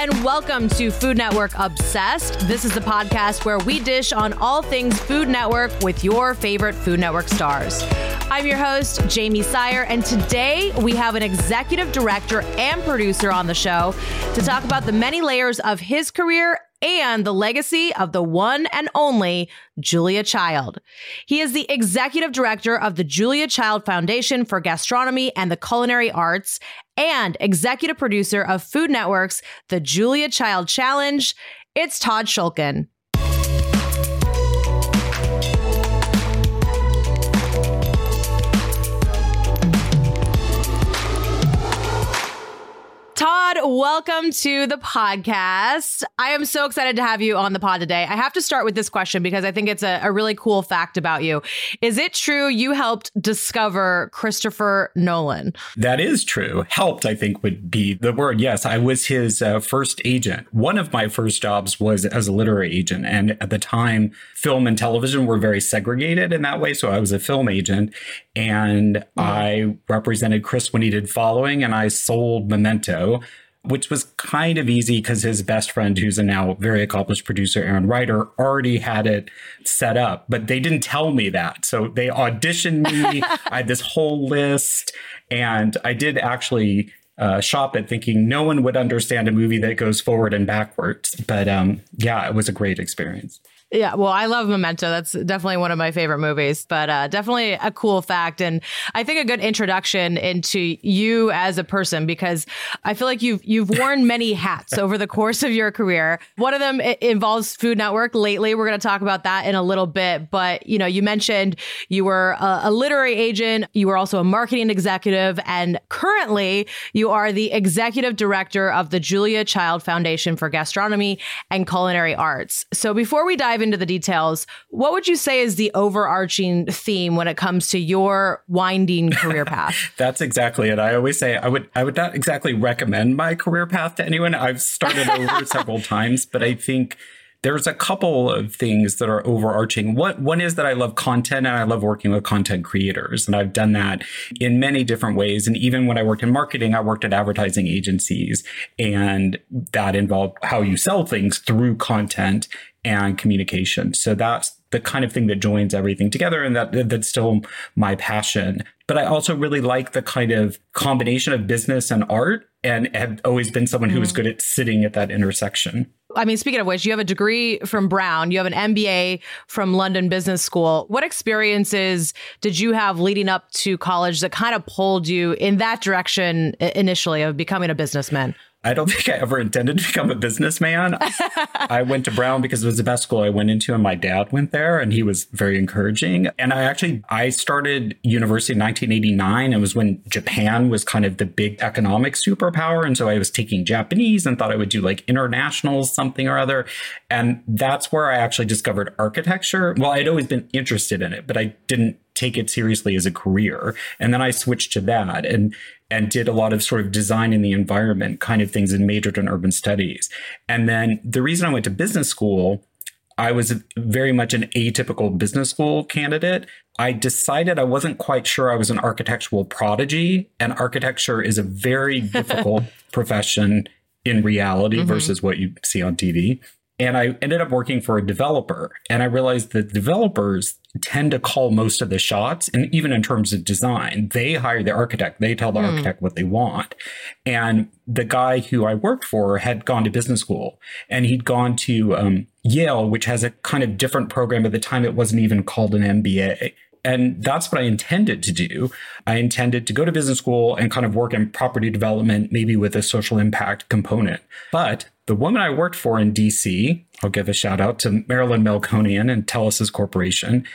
and welcome to Food Network Obsessed. This is the podcast where we dish on all things Food Network with your favorite Food Network stars. I'm your host, Jamie Sire, and today we have an executive director and producer on the show to talk about the many layers of his career and the legacy of the one and only Julia Child. He is the executive director of the Julia Child Foundation for Gastronomy and the Culinary Arts and executive producer of Food Network's The Julia Child Challenge. It's Todd Schulkin. Todd, welcome to the podcast. I am so excited to have you on the pod today. I have to start with this question because I think it's a, a, really cool fact about you. Is it true you helped discover Christopher Nolan? That is true. Helped, I think, would be the word. Yes, I was his uh, first agent. One of my first jobs was as a literary agent. And at the time, film and television were very segregated in that way. So I was a film agent and mm. I represented Chris when he did following and I sold Memento which was kind of easy because his best friend, who's a now very accomplished producer, Aaron Ryder, already had it set up. But they didn't tell me that. So they auditioned me. I had this whole list. And I did actually uh, shop it thinking no one would understand a movie that goes forward and backwards. But um, yeah, it was a great experience. Yeah, well, I love Memento. That's definitely one of my favorite movies, but uh, definitely a cool fact, and I think a good introduction into you as a person because I feel like you've you've worn many hats over the course of your career. One of them involves Food Network. Lately, we're going to talk about that in a little bit, but you know, you mentioned you were a, a literary agent, you were also a marketing executive, and currently you are the executive director of the Julia Child Foundation for Gastronomy and Culinary Arts. So before we dive dive into the details, what would you say is the overarching theme when it comes to your winding career path? That's exactly it. I always say I would I would not exactly recommend my career path to anyone. I've started over several times, but I think there's a couple of things that are overarching. What one is that I love content and I love working with content creators. And I've done that in many different ways. And even when I worked in marketing, I worked at advertising agencies and that involved how you sell things through content and communication. So that's the kind of thing that joins everything together and that that's still my passion. But I also really like the kind of combination of business and art and have always been someone who was mm. good at sitting at that intersection. I mean, speaking of which, you have a degree from Brown, you have an MBA from London Business School. What experiences did you have leading up to college that kind of pulled you in that direction initially of becoming a businessman? I don't think I ever intended to become a businessman. I went to Brown because it was the best school I went into and my dad went there and he was very encouraging. And I actually I started university in 1989 and was when Japan was kind of the big economic superpower and so I was taking Japanese and thought I would do like international something or other. And that's where I actually discovered architecture. Well, I'd always been interested in it, but I didn't take it seriously as a career. And then I switched to that and and did a lot of sort of design in the environment kind of things and majored in urban studies. And then the reason I went to business school, I was very much an atypical business school candidate. I decided I wasn't quite sure I was an architectural prodigy, and architecture is a very difficult profession in reality mm-hmm. versus what you see on TV. And I ended up working for a developer, and I realized that developers tend to call most of the shots. And even in terms of design, they hire the architect, they tell the mm. architect what they want. And the guy who I worked for had gone to business school and he'd gone to um, Yale, which has a kind of different program. At the time, it wasn't even called an MBA. And that's what I intended to do. I intended to go to business school and kind of work in property development, maybe with a social impact component. But the woman I worked for in DC, I'll give a shout out to Marilyn Melkonian and Telesis Corporation.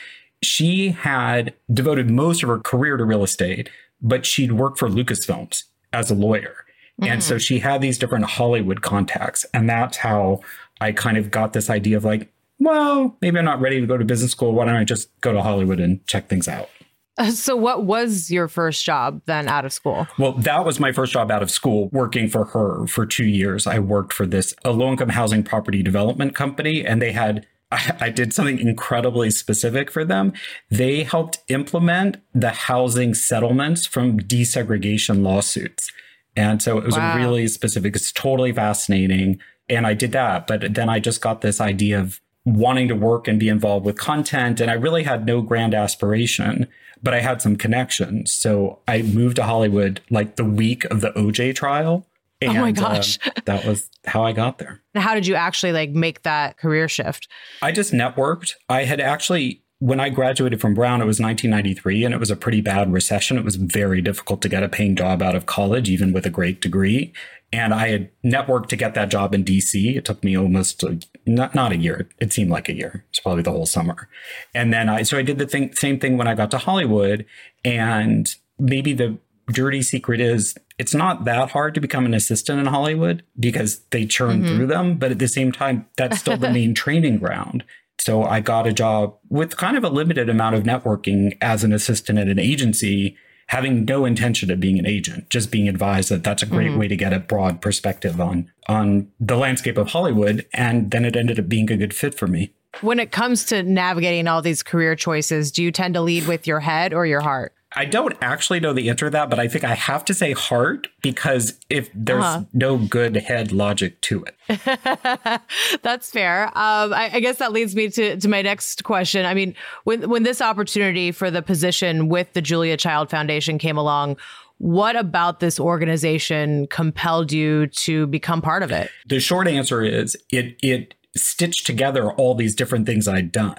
She had devoted most of her career to real estate, but she'd worked for Lucasfilms as a lawyer. Mm-hmm. And so mm-hmm. she had these different Hollywood contacts. And that's how I kind of got this idea of like, well, maybe I'm not ready to go to business school. Why don't I just go to Hollywood and check things out? Uh, so, what was your first job then out of school? Well, that was my first job out of school, working for her for two years. I worked for this a low income housing property development company, and they had I, did something incredibly specific for them. They helped implement the housing settlements from desegregation lawsuits. And so it was Wow. really specific. It's totally fascinating. And I did that. But then I just got this idea of wanting to work and be involved with content. And I really had no grand aspiration, but I had some connections. So I moved to Hollywood like the week of the OJ trial. Oh my And, uh, gosh. that was how I got there. How did you actually like make that career shift? I just networked. I had actually, when I graduated from Brown, it was 1993 and it was a pretty bad recession. It was very difficult to get a paying job out of college, even with a great degree. And I had networked to get that job in DC. It took me almost a, not, not a year. It seemed like a year. It's probably the whole summer. And then I, so I did the thing, same thing when I got to Hollywood. And maybe the dirty secret is it's not that hard to become an assistant in Hollywood because they churn Mhm. through them. But at the same time, that's still the main training ground. So I got a job with kind of a limited amount of networking as an assistant at an agency, having no intention of being an agent, just being advised that that's a great Mhm. way to get a broad perspective on on the landscape of Hollywood. And then it ended up being a good fit for me. When it comes to navigating all these career choices, do you tend to lead with your head or your heart? I don't actually know the answer to that, but I think I have to say heart because if there's Uh-huh. no good head logic to it. That's fair. Um, I, I guess that leads me to, to my next question. I mean, when when this opportunity for the position with the Julia Child Foundation came along, what about this organization compelled you to become part of it? The short answer is it it stitched together all these different things I'd done.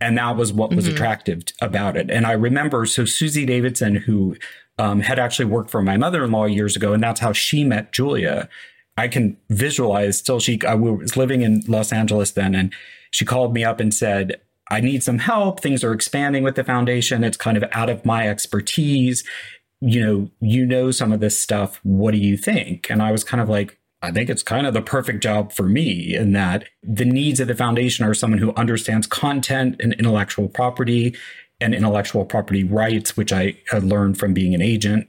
And that was what was Mhm. attractive about it. And I remember, so Susie Davidson, who um, had actually worked for my mother in law years ago, and that's how she met Julia. I can visualize still, she, I was living in Los Angeles then, and she called me up and said, I need some help. Things are expanding with the foundation. It's kind of out of my expertise. You know, you know some of this stuff. What do you think? And I was kind of like, I think it's kind of the perfect job for me in that the needs of the foundation are someone who understands content and intellectual property and intellectual property rights, which I learned from being an agent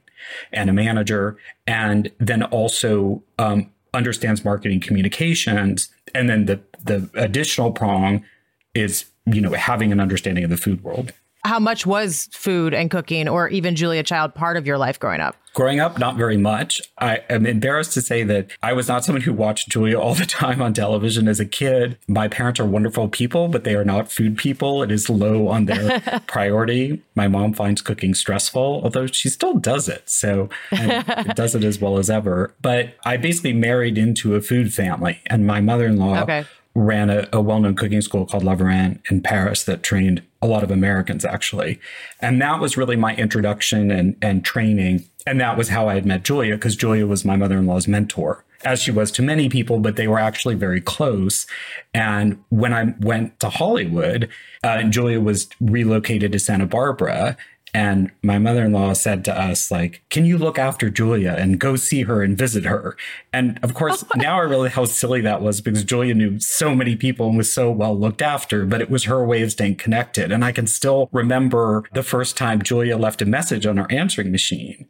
and a manager, and then also um, understands marketing communications. And then the the additional prong is you know having an understanding of the food world. How much was food and cooking, or even Julia Child, part of your life growing up? Growing up, not very much. I am embarrassed to say that I was not someone who watched Julia all the time on television as a kid. My parents are wonderful people, but they are not food people. It is low on their priority. My mom finds cooking stressful, although she still does it. So and does it as well as ever. But I basically married into a food family, and my mother in law Okay. ran a, a well-known cooking school called La Varenne in Paris that trained a lot of Americans actually. And that was really my introduction and, and training. And that was how I had met Julia because Julia was my mother-in-law's mentor, as she was to many people, but they were actually very close. And when I went to Hollywood, uh, and Julia was relocated to Santa Barbara, and my mother-in-law said to us, like, can you look after Julia and go see her and visit her? And of course, now I realize how silly that was because Julia knew so many people and was so well looked after, but it was her way of staying connected. And I can still remember the first time Julia left a message on her answering machine.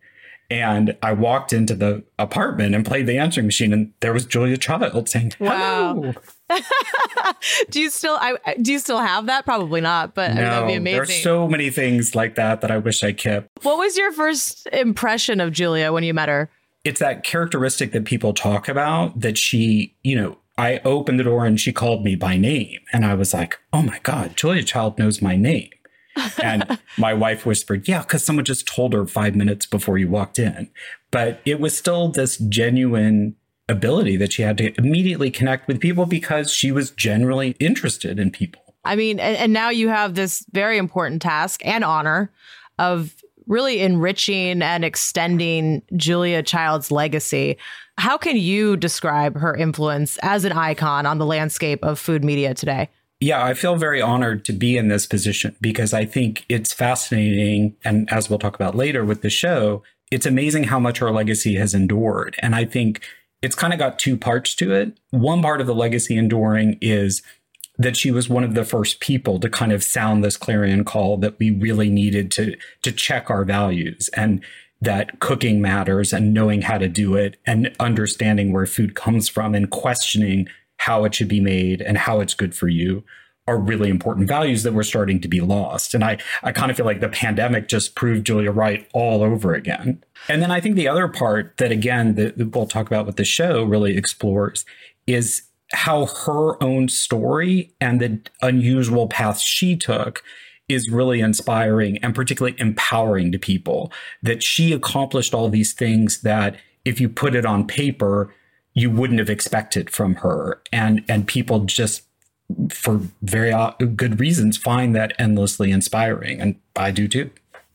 And I walked into the apartment and played the answering machine, and there was Julia Child saying, Wow. Do you still? I do you still have that? Probably not, but I mean, that'd be amazing. there's so many things like that that I wish I kept. what was your first impression of Julia when you met her? it's that characteristic that people talk about that she, you know, I opened the door and she called me by name. And I was like, oh my God, Julia Child knows my name. And my wife whispered, yeah, because someone just told her five minutes before you walked in. But it was still this genuine ability that she had to immediately connect with people because she was generally interested in people. I mean, and, and now you have this very important task and honor of really enriching and extending Julia Child's legacy. How can you describe her influence as an icon on the landscape of food media today? Yeah, I feel very honored to be in this position because I think it's fascinating. And as we'll talk about later with the show, it's amazing how much her legacy has endured. And I think it's kind of got two parts to it. One part of the legacy enduring is that she was one of the first people to kind of sound this clarion call that we really needed to to check our values and that cooking matters and knowing how to do it and understanding where food comes from and questioning how it should be made and how it's good for you are really important values that were starting to be lost. And I, I kind of feel like the pandemic just proved Julia right all over again. And then I think the other part that, again, that we'll talk about what the show really explores is how her own story and the unusual path she took is really inspiring and particularly empowering to people that she accomplished all these things that if you put it on paper you wouldn't have expected from her and and people just for very uh, good reasons find that endlessly inspiring and i do too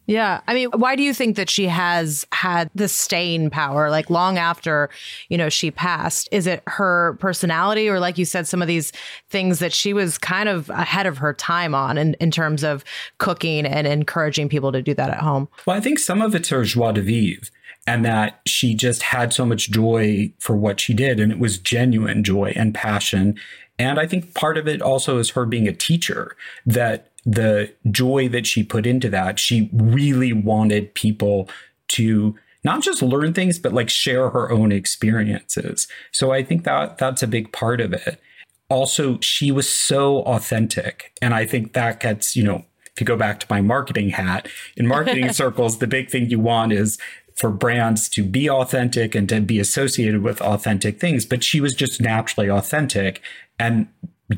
yeah. I mean, why do you think that she has had the staying power like long after, you know, she passed? Is it her personality or like you said, some of these things that she was kind of ahead of her time on in, in terms of cooking and encouraging people to do that at home? Well, I think some of it's her joie de vivre and that she just had so much joy for what she did and it was genuine joy and passion. And i think part of it also is her being a teacher that the joy that she put into that she really wanted people to not just learn things but like share her own experiences. So i think that that's a big part of it. Also she was so authentic and i think that gets you know if you go back to my marketing hat in marketing circles the big thing you want is for brands to be authentic and to be associated with authentic things. But she was just naturally authentic. And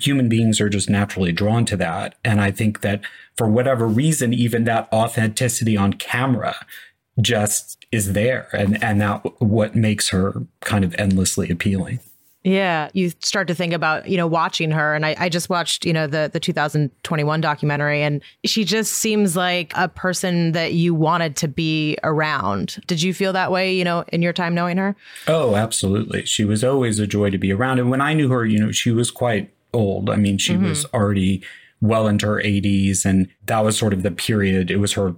human beings are just naturally drawn to that. And I think that for whatever reason, even that authenticity on camera just is there. And, and that what makes her kind of endlessly appealing. Yeah, you start to think about you know watching her, and I, I just watched you know the the 2021 documentary, and she just seems like a person that you wanted to be around. Did you feel that way? You know, in your time knowing her? Oh, absolutely. She was always a joy to be around, and when I knew her, you know, she was quite old. I mean, she mm-hmm. was already well into her 80s, and that was sort of the period. It was her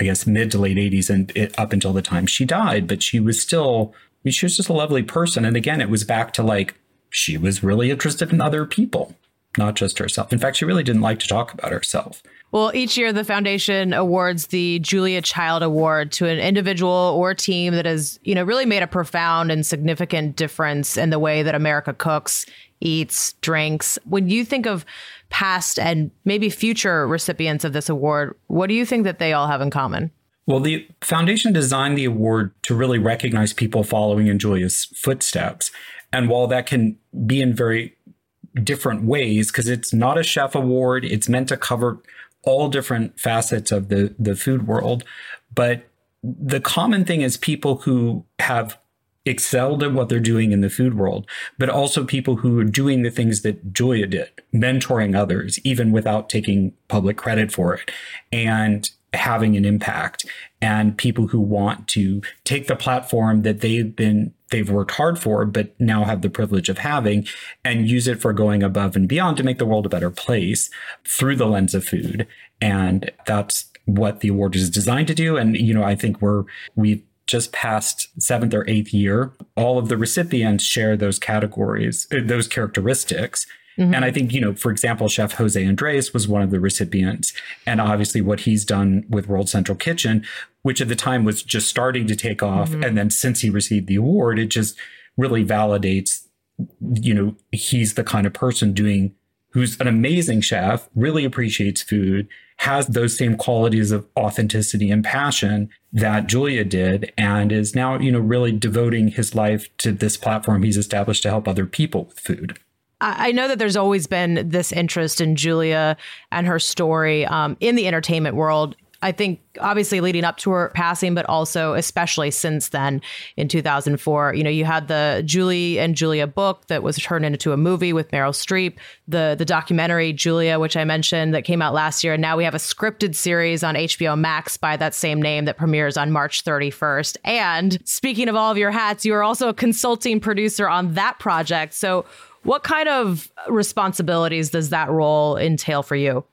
I guess mid to late 80s and it, up until the time she died, but she was still she was just a lovely person. And again, it was back to like, she was really interested in other people, not just herself. In fact, she really didn't like to talk about herself. Well, each year the foundation awards the Julia Child Award to an individual or team that has, you know, really made a profound and significant difference in the way that America cooks, eats, drinks. When you think of past and maybe future recipients of this award, what do you think that they all have in common? Well, the foundation designed the award to really recognize people following in Julia's footsteps. And while that can be in very different ways, because it's not a chef award, it's meant to cover all different facets of the, the food world. But the common thing is people who have excelled at what they're doing in the food world, but also people who are doing the things that Julia did, mentoring others, even without taking public credit for it. And having an impact and people who want to take the platform that they've been they've worked hard for but now have the privilege of having and use it for going above and beyond to make the world a better place through the lens of food. And that's what the award is designed to do. And you know i think we're we've just past seventh or eighth year. All of the recipients share those categories uh, those characteristics Mm-hmm. And I think, you know, for example, Chef Jose Andres was one of the recipients. And obviously, what he's done with World Central Kitchen, which at the time was just starting to take off. Mm-hmm. And then since he received the award, it just really validates, you know, he's the kind of person doing who's an amazing chef, really appreciates food, has those same qualities of authenticity and passion that Julia did, and is now, you know, really devoting his life to this platform he's established to help other people with food. I know that there's always been this interest in Julia and her story um, in the entertainment world. I think obviously leading up to her passing, but also especially since then in 2004. You know, you had the Julie and Julia book that was turned into a movie with Meryl Streep, the the documentary Julia, which I mentioned that came out last year, and now we have a scripted series on HBO Max by that same name that premieres on March 31st. And speaking of all of your hats, you are also a consulting producer on that project. So what kind of responsibilities does that role entail for you?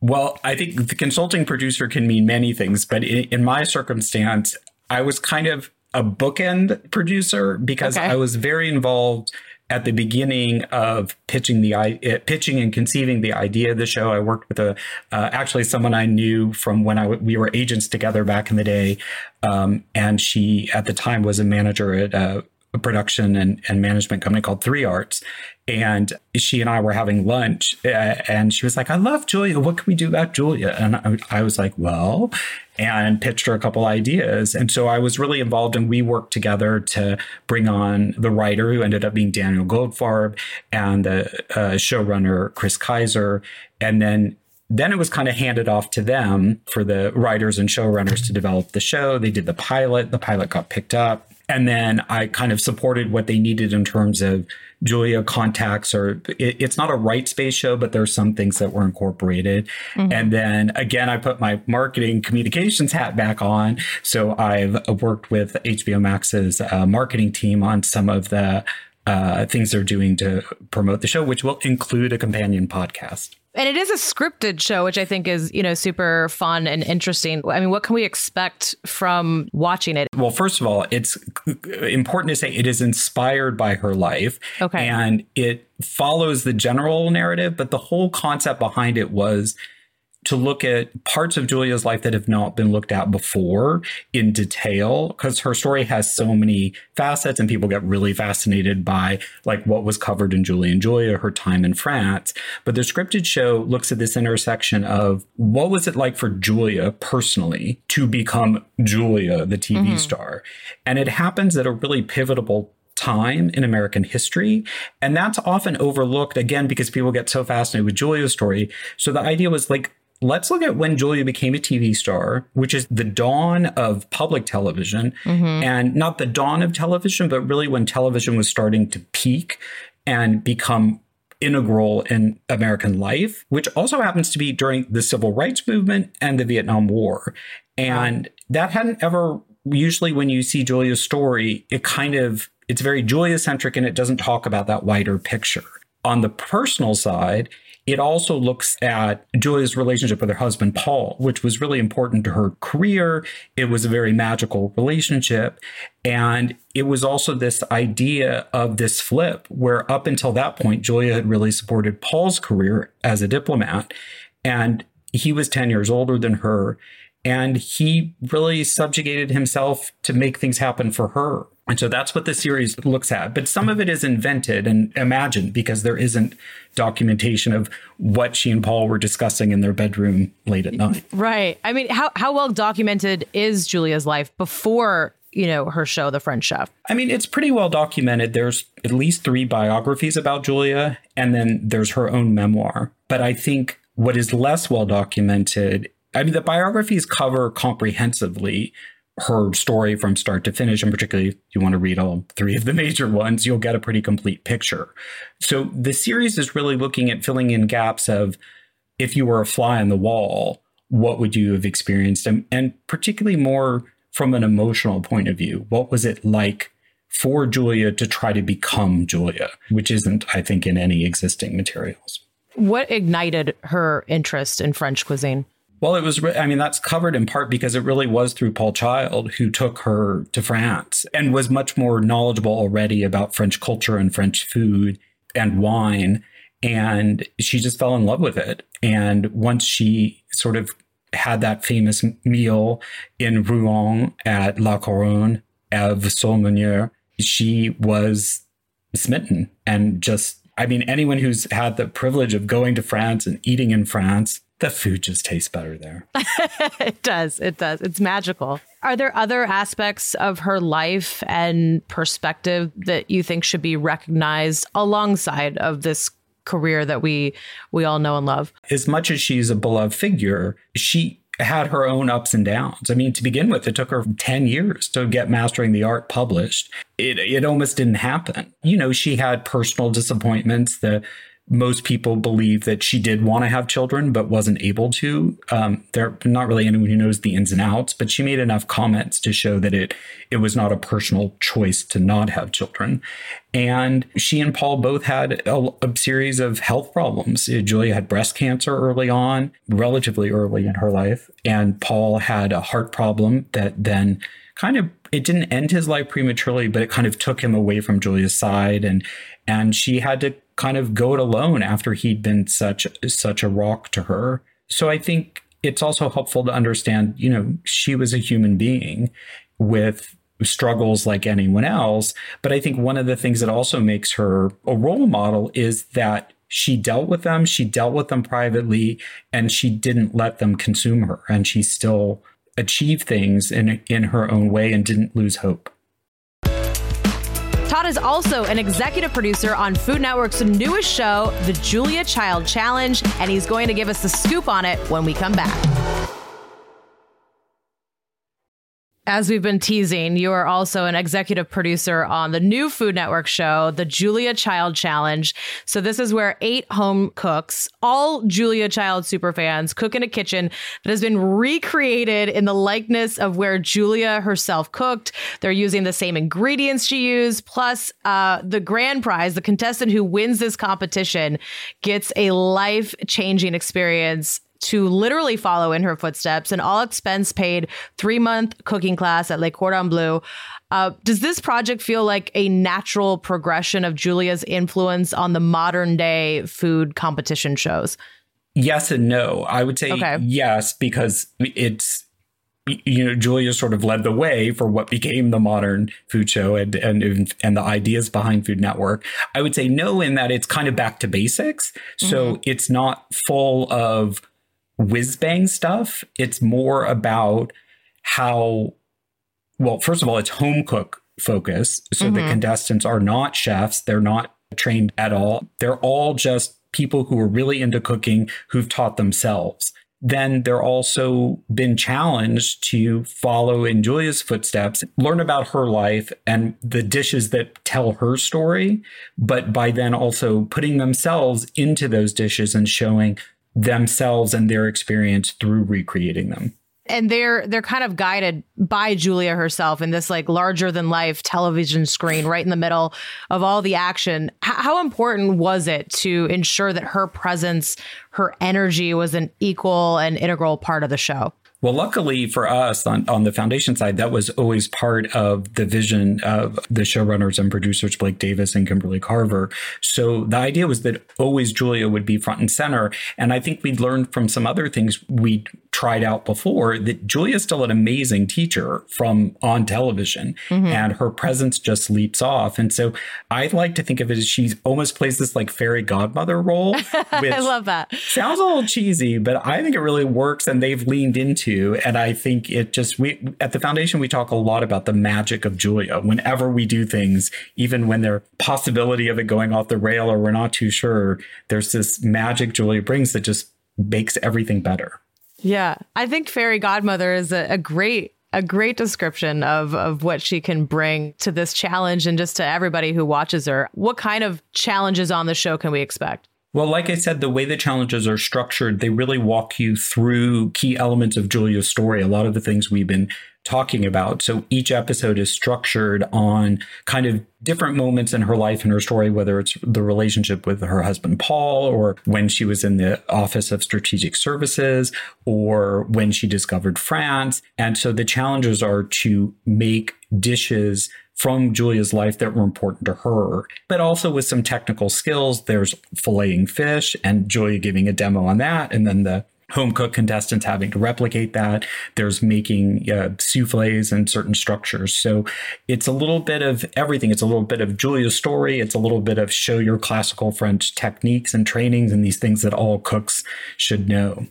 Well, I think the consulting producer can mean many things, but in, in my circumstance, I was kind of a bookend producer because okay. I was very involved at the beginning of pitching the uh, pitching and conceiving the idea of the show. I worked with a uh, actually someone I knew from when I we were agents together back in the day, um, and she at the time was a manager at uh, a production and, and management company called Three Arts. And she and I were having lunch, and she was like, I love Julia. What can we do about Julia? And I, I was like, well, and pitched her a couple ideas. And so I was really involved, and we worked together to bring on the writer who ended up being Daniel Goldfarb and the uh, showrunner, Chris Keyser. And then then it was kind of handed off to them for the writers and showrunners to develop the show. They did the pilot, the pilot got picked up. And then I kind of supported what they needed in terms of Julia contacts, or it, it's not a rights based show, but there's some things that were incorporated. Mm-hmm. And then again, I put my marketing communications hat back on. So I've worked with HBO Max's uh, marketing team on some of the uh, things they're doing to promote the show, which will include a companion podcast. And it is a scripted show, which I think is, you know, super fun and interesting. I mean, what can we expect from watching it? Well, first of all, it's important to say it is inspired by her life. Okay. And it follows the general narrative, but the whole concept behind it was to look at parts of Julia's life that have not been looked at before in detail because her story has so many facets and people get really fascinated by like what was covered in Julie and Julia, her time in France. But the scripted show looks at this intersection of what was it like for Julia personally to become Julia, the TV mm-hmm. star. And it happens at a really pivotal time in American history. And that's often overlooked again because people get so fascinated with Julia's story. So the idea was like, let's look at when Julia became a TV star, which is the dawn of public television mm-hmm. and not the dawn of television, but really when television was starting to peak and become integral in American life, which also happens to be during the civil rights movement and the Vietnam War. And that hadn't ever usually when you see Julia's story, it kind of it's very Julia centric and it doesn't talk about that wider picture. On the personal side, it also looks at Julia's relationship with her husband, Paul, which was really important to her career. It was a very magical relationship. And it was also this idea of this flip where up until that point, Julia had really supported Paul's career as a diplomat. And he was 10 years older than her. And he really subjugated himself to make things happen for her. And so that's what the series looks at. But some of it is invented and imagined because there isn't documentation of what she and Paul were discussing in their bedroom late at night. Right. I mean, how, how well documented is Julia's life before you know her show the french chef i mean it's pretty well documented there's at least three biographies about julia and then there's her own memoir but i think what is less well documented I mean, the biographies cover comprehensively her story from start to finish, and particularly if you want to read all three of the major ones, you'll get a pretty complete picture. So the series is really looking at filling in gaps of if you were a fly on the wall, what would you have experienced? And, and particularly more from an emotional point of view, what was it like for Julia to try to become Julia, which isn't, I think, in any existing materials. What ignited her interest in French cuisine? Well, it was, I mean, that's covered in part because it really was through Paul Child who took her to France and was much more knowledgeable already about French culture and French food and wine. And she just fell in love with it. And once she sort of had that famous meal in Rouen at La Couronne of sole meunière, she was smitten and just, I mean, anyone who's had the privilege of going to France and eating in France the food just tastes better there. it does. It does. It's magical. Are there other aspects of her life and perspective that you think should be recognized alongside of this career that we we all know and love? As much as she's a beloved figure, she had her own ups and downs. I mean, to begin with, it took her 10 years to get Mastering the Art published. It, it almost didn't happen. You know, she had personal disappointments. The most people believe that she did want to have children but wasn't able to. Um, there not really anyone who knows the ins and outs, but she made enough comments to show that it it was not a personal choice to not have children. And she and Paul both had a, a series of health problems. Uh, Julia had breast cancer early on, relatively early in her life, and Paul had a heart problem that then kind of it didn't end his life prematurely, but it kind of took him away from Julia's side and and she had to kind of go it alone after he'd been such such a rock to her. So I think it's also helpful to understand, you know, she was a human being with struggles like anyone else. But I think one of the things that also makes her a role model is that she dealt with them, she dealt with them privately, and she didn't let them consume her. And she still achieved things in, in her own way and didn't lose hope. Todd is also an executive producer on Food Network's newest show, The Julia Child Challenge, and he's going to give us the scoop on it when we come back. As we've been teasing, you are also an executive producer on the new Food Network show, The Julia Child Challenge. So, this is where eight home cooks, all Julia Child superfans, cook in a kitchen that has been recreated in the likeness of where Julia herself cooked. They're using the same ingredients she used, plus uh, the grand prize, the contestant who wins this competition gets a life changing experience to literally follow in her footsteps, an all expense paid three month cooking class at Le Cordon Bleu. Uh, does this project feel like a natural progression of Julia's influence on the modern day food competition shows? Yes and no. I would say okay. yes, because it's you know Julia sort of led the way for what became the modern food show and and and the ideas behind Food Network. I would say no in that it's kind of back to basics. So mm-hmm. it's not full of whiz bang stuff. It's more about how, well, first of all, it's home cook focus. So mm-hmm. the contestants are not chefs, they're not trained at all. They're all just people who are really into cooking who've taught themselves. Then they're also been challenged to follow in Julia's footsteps, learn about her life and the dishes that tell her story, but by then also putting themselves into those dishes and showing themselves and their experience through recreating them and they're they're kind of guided by Julia herself in this like larger than life television screen right in the middle of all the action. H- how important was it to ensure that her presence, her energy was an equal and integral part of the show? Well, luckily for us on, on the foundation side, that was always part of the vision of the showrunners and producers, Blake Davis and Kimberly Carver. So the idea was that always Julia would be front and center. And I think we'd learned from some other things we tried out before that Julia's still an amazing teacher from on television mm-hmm. and her presence just leaps off. And so I like to think of it as she almost plays this like fairy godmother role. I love that. Sounds a little cheesy, but I think it really works and they've leaned into. And I think it just, we at the foundation, we talk a lot about the magic of Julia. Whenever we do things, even when there's possibility of it going off the rail or we're not too sure, there's this magic Julia brings that just makes everything better. Yeah. I think fairy godmother is a, a great a great description of of what she can bring to this challenge and just to everybody who watches her. What kind of challenges on the show can we expect? Well, like I said, the way the challenges are structured, they really walk you through key elements of Julia's story. A lot of the things we've been talking about. So each episode is structured on kind of different moments in her life and her story, whether it's the relationship with her husband, Paul, or when she was in the Office of Strategic Services, or when she discovered France. And so the challenges are to make dishes from Julia's life that were important to her, but also with some technical skills. There's filleting fish and Julia giving a demo on that. And then the home cook contestants having to replicate that. There's making uh, souffles and certain structures. So it's a little bit of everything. It's a little bit of Julia's story. It's a little bit of show your classical French techniques and trainings and these things that all cooks should know.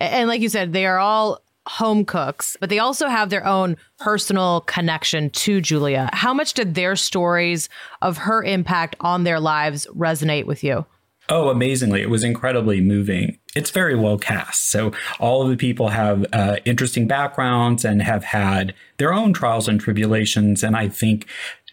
And like you said, they are all home cooks, but they also have their own personal connection to Julia. How much did their stories of her impact on their lives resonate with you? Oh, amazingly. It was incredibly moving. It's very well cast. So, all of the people have uh, interesting backgrounds and have had their own trials and tribulations. And I think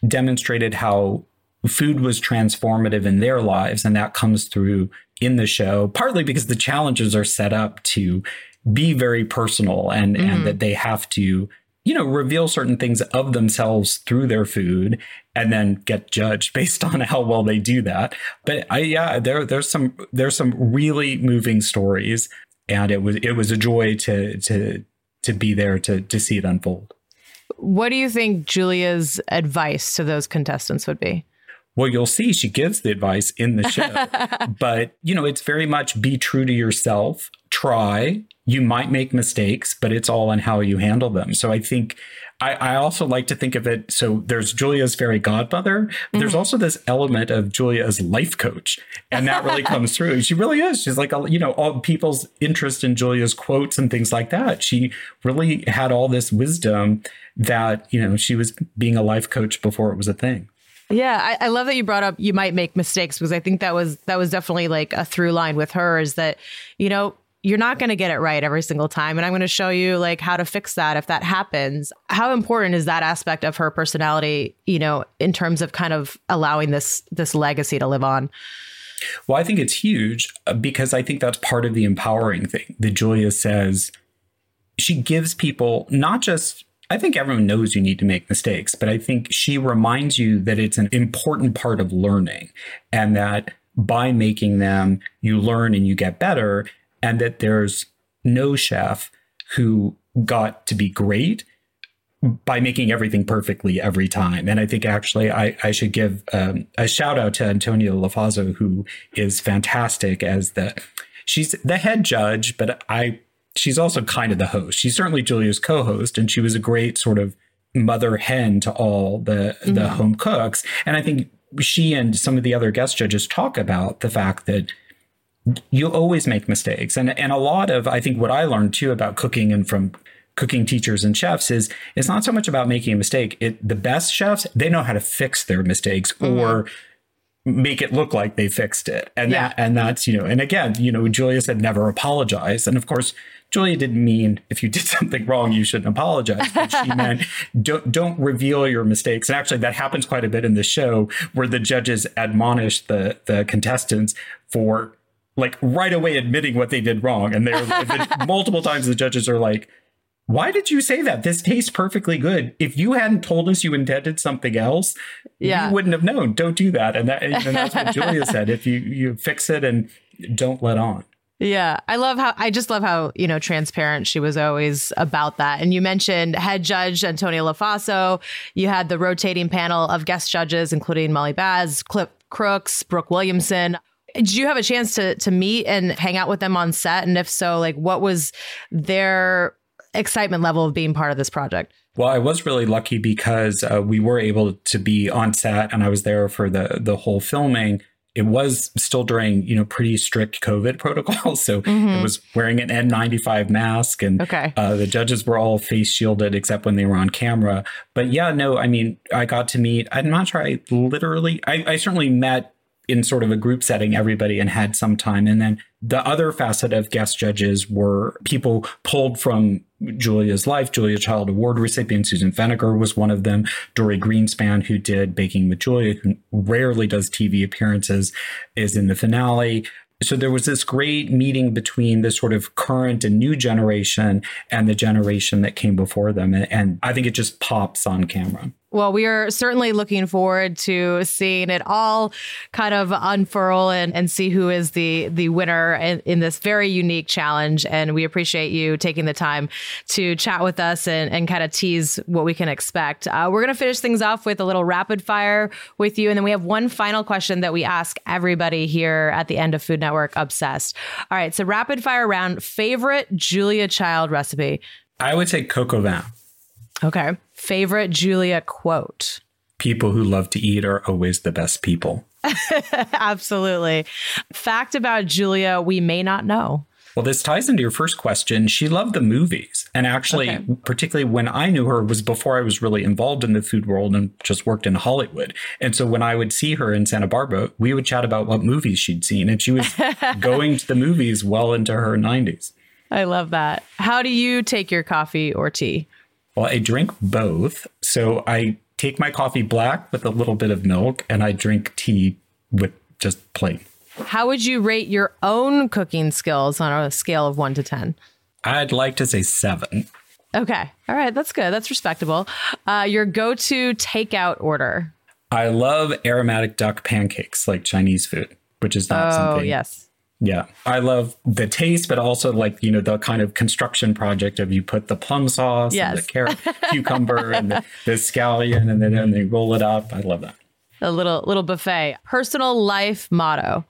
demonstrated how food was transformative in their lives. And that comes through in the show, partly because the challenges are set up to be very personal and, mm-hmm. and that they have to you know, reveal certain things of themselves through their food and then get judged based on how well they do that. But I yeah, there there's some there's some really moving stories and it was it was a joy to to to be there to to see it unfold. What do you think Julia's advice to those contestants would be? Well, you'll see she gives the advice in the show. but, you know, it's very much be true to yourself, try. You might make mistakes, but it's all on how you handle them. So I think I, I also like to think of it. So there's Julia's fairy godmother. Mm-hmm. There's also this element of Julia as life coach, and that really comes through. She really is. She's like, you know, all people's interest in Julia's quotes and things like that. She really had all this wisdom that you know she was being a life coach before it was a thing. Yeah, I, I, love that you brought up you might make mistakes because I think that was that was definitely like a through line with her is that, you know, you're not going to get it right every single time and i'm going to show you like how to fix that if that happens. How important is that aspect of her personality you know in terms of kind of allowing this this legacy to live on? Well i think it's huge uh, because i think that's part of the empowering thing that julia says. She gives people not just I think everyone knows you need to make mistakes, but I think she reminds you that it's an important part of learning and that by making them, you learn and you get better, and that there's no chef who got to be great by making everything perfectly every time. And I think actually I, I should give um, a shout out to Antonia Lofaso, who is fantastic as the she's the head judge, but I she's also kind of the host. She's certainly Julia's co-host, and she was a great sort of mother hen to all the the mm-hmm. home cooks. And I think she and some of the other guest judges talk about the fact that you always make mistakes. And and a lot of I think what I learned too about cooking and from cooking teachers and chefs is it's not so much about making a mistake. It the best chefs, they know how to fix their mistakes mm-hmm. or make it look like they fixed it. And yeah. that and that's, you know, and again, you know, Julia said never apologize. And of course, Julia didn't mean if you did something wrong, you shouldn't apologize. But she meant don't don't reveal your mistakes. And actually, that happens quite a bit in the show, where the judges admonish the the contestants for like right away admitting what they did wrong, and they're multiple times the judges are like. Why did you say that? This tastes perfectly good. If you hadn't told us you intended something else, yeah. you wouldn't have known. Don't do that. And, that, and that's what Julia said. If you you fix it and don't let on. Yeah, I love how I just love how you know transparent she was always about that. And you mentioned head judge Antonia Lofaso. You had the rotating panel of guest judges, including Molly Baz, Cliff Crooks, Brooke Williamson. Did you have a chance to to meet and hang out with them on set? And if so, like what was their excitement level of being part of this project? Well, I was really lucky because uh, we were able to be on set, and I was there for the the whole filming it was still during you know pretty strict COVID protocols, so mm-hmm. it was wearing an N95 mask, and okay. uh, the judges were all face shielded except when they were on camera. But yeah, no, I mean, I got to meet. I'm not sure. I literally, I, I certainly met in sort of a group setting everybody and had some time, and then the other facet of guest judges were people pulled from Julia's life. Julia Child Award recipient Susan Feniger was one of them. Dorie Greenspan, who did Baking with Julia, who rarely does TV appearances, is in the finale. So there was this great meeting between the sort of current and new generation and the generation that came before them. And I think it just pops on camera. Well, we are certainly looking forward to seeing it all kind of unfurl and, and see who is the the winner in, in this very unique challenge. And we appreciate you taking the time to chat with us and, and kind of tease what we can expect. Uh, we're going to finish things off with a little rapid fire with you. And then we have one final question that we ask everybody here at the end of Food Network Obsessed. All right. So, rapid fire round favorite Julia Child recipe? I would say coq au vin. Okay. Favorite Julia quote? People who love to eat are always the best people. Absolutely. Fact about Julia we may not know. Well, this ties into your first question. She loved the movies. And actually, okay. particularly when I knew her was before I was really involved in the food world and just worked in Hollywood. And so when I would see her in Santa Barbara, we would chat about what movies she'd seen. And she was going to the movies well into her 90s. I love that. How do you take your coffee or tea? Well, I drink both. So I take my coffee black with a little bit of milk and I drink tea with just plain. How would you rate your own cooking skills on a scale of one to 10? I'd like to say seven. Okay. All right. That's good. That's respectable. Uh, your go to takeout order? I love aromatic duck pancakes like Chinese food, which is not something. oh, something. yes. Yeah. I love the taste, but also like, you know, the kind of construction project of you put the plum sauce yes. and the carrot, cucumber and the, the scallion and then and they roll it up. I love that. A little little buffet. Personal life motto.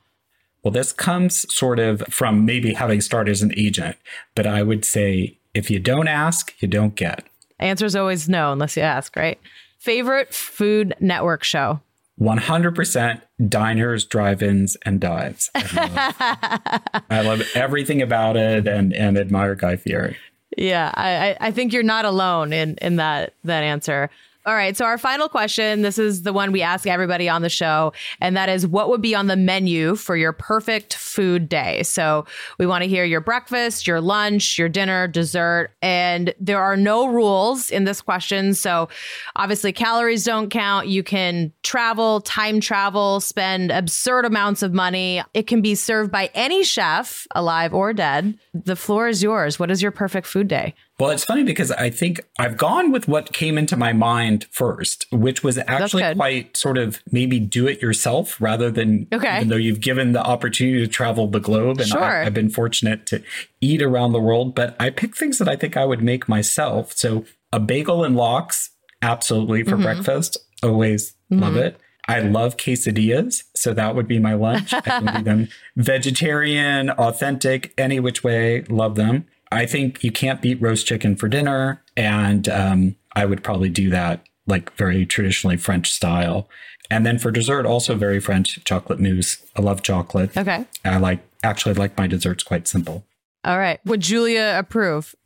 Well, this comes sort of from maybe having started as an agent, but I would say if you don't ask, you don't get. Answer is always no unless you ask, right? Favorite Food Network show? 100% diners, drive-ins, and dives. I love, I love everything about it and, and admire Guy Fieri. Yeah, I, I think you're not alone in in that that answer. All right. So, our final question this is the one we ask everybody on the show, and that is what would be on the menu for your perfect food day? So, we want to hear your breakfast, your lunch, your dinner, dessert, and there are no rules in this question. So, obviously, calories don't count. You can travel, time travel, spend absurd amounts of money. It can be served by any chef, alive or dead. The floor is yours. What is your perfect food day? Well, it's funny because I think I've gone with what came into my mind first, which was actually quite sort of maybe do it yourself rather than, okay. even though you've given the opportunity to travel the globe. And sure. I, I've been fortunate to eat around the world, but I picked things that I think I would make myself. So a bagel and lox, absolutely for mm-hmm. breakfast. Always mm-hmm. love it. I love quesadillas, so that would be my lunch. I can do them vegetarian, authentic, any which way. Love them. I think you can't beat roast chicken for dinner. And um, I would probably do that like very traditionally French style. And then for dessert, also very French chocolate mousse. I love chocolate. Okay. I like actually like my desserts quite simple. All right. Would Julia approve?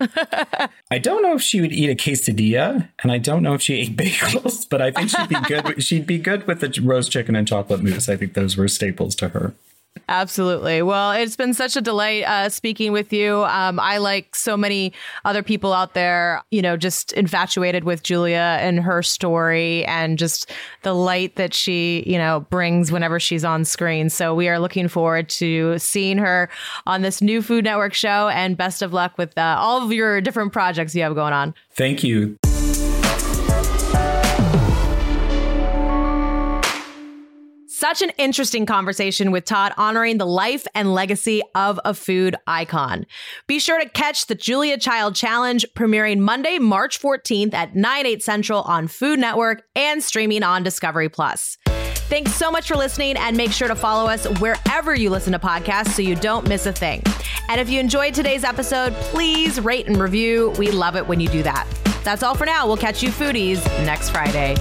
I don't know if she would eat a quesadilla, and I don't know if she ate bagels, but I think she'd be good. she'd be good with the roast chicken and chocolate mousse. I think those were staples to her. Absolutely. Well, it's been such a delight uh, speaking with you. Um, I, like so many other people out there, you know, just infatuated with Julia and her story and just the light that she, you know, brings whenever she's on screen. So we are looking forward to seeing her on this new Food Network show. And best of luck with uh, all of your different projects you have going on. Thank you. Such an interesting conversation with Todd honoring the life and legacy of a food icon. Be sure to catch the Julia Child Challenge premiering Monday, March 14th at 9, 8 central on Food Network and streaming on Discovery Plus. Thanks so much for listening and make sure to follow us wherever you listen to podcasts so you don't miss a thing. And if you enjoyed today's episode, please rate and review. We love it when you do that. That's all for now. We'll catch you foodies next Friday.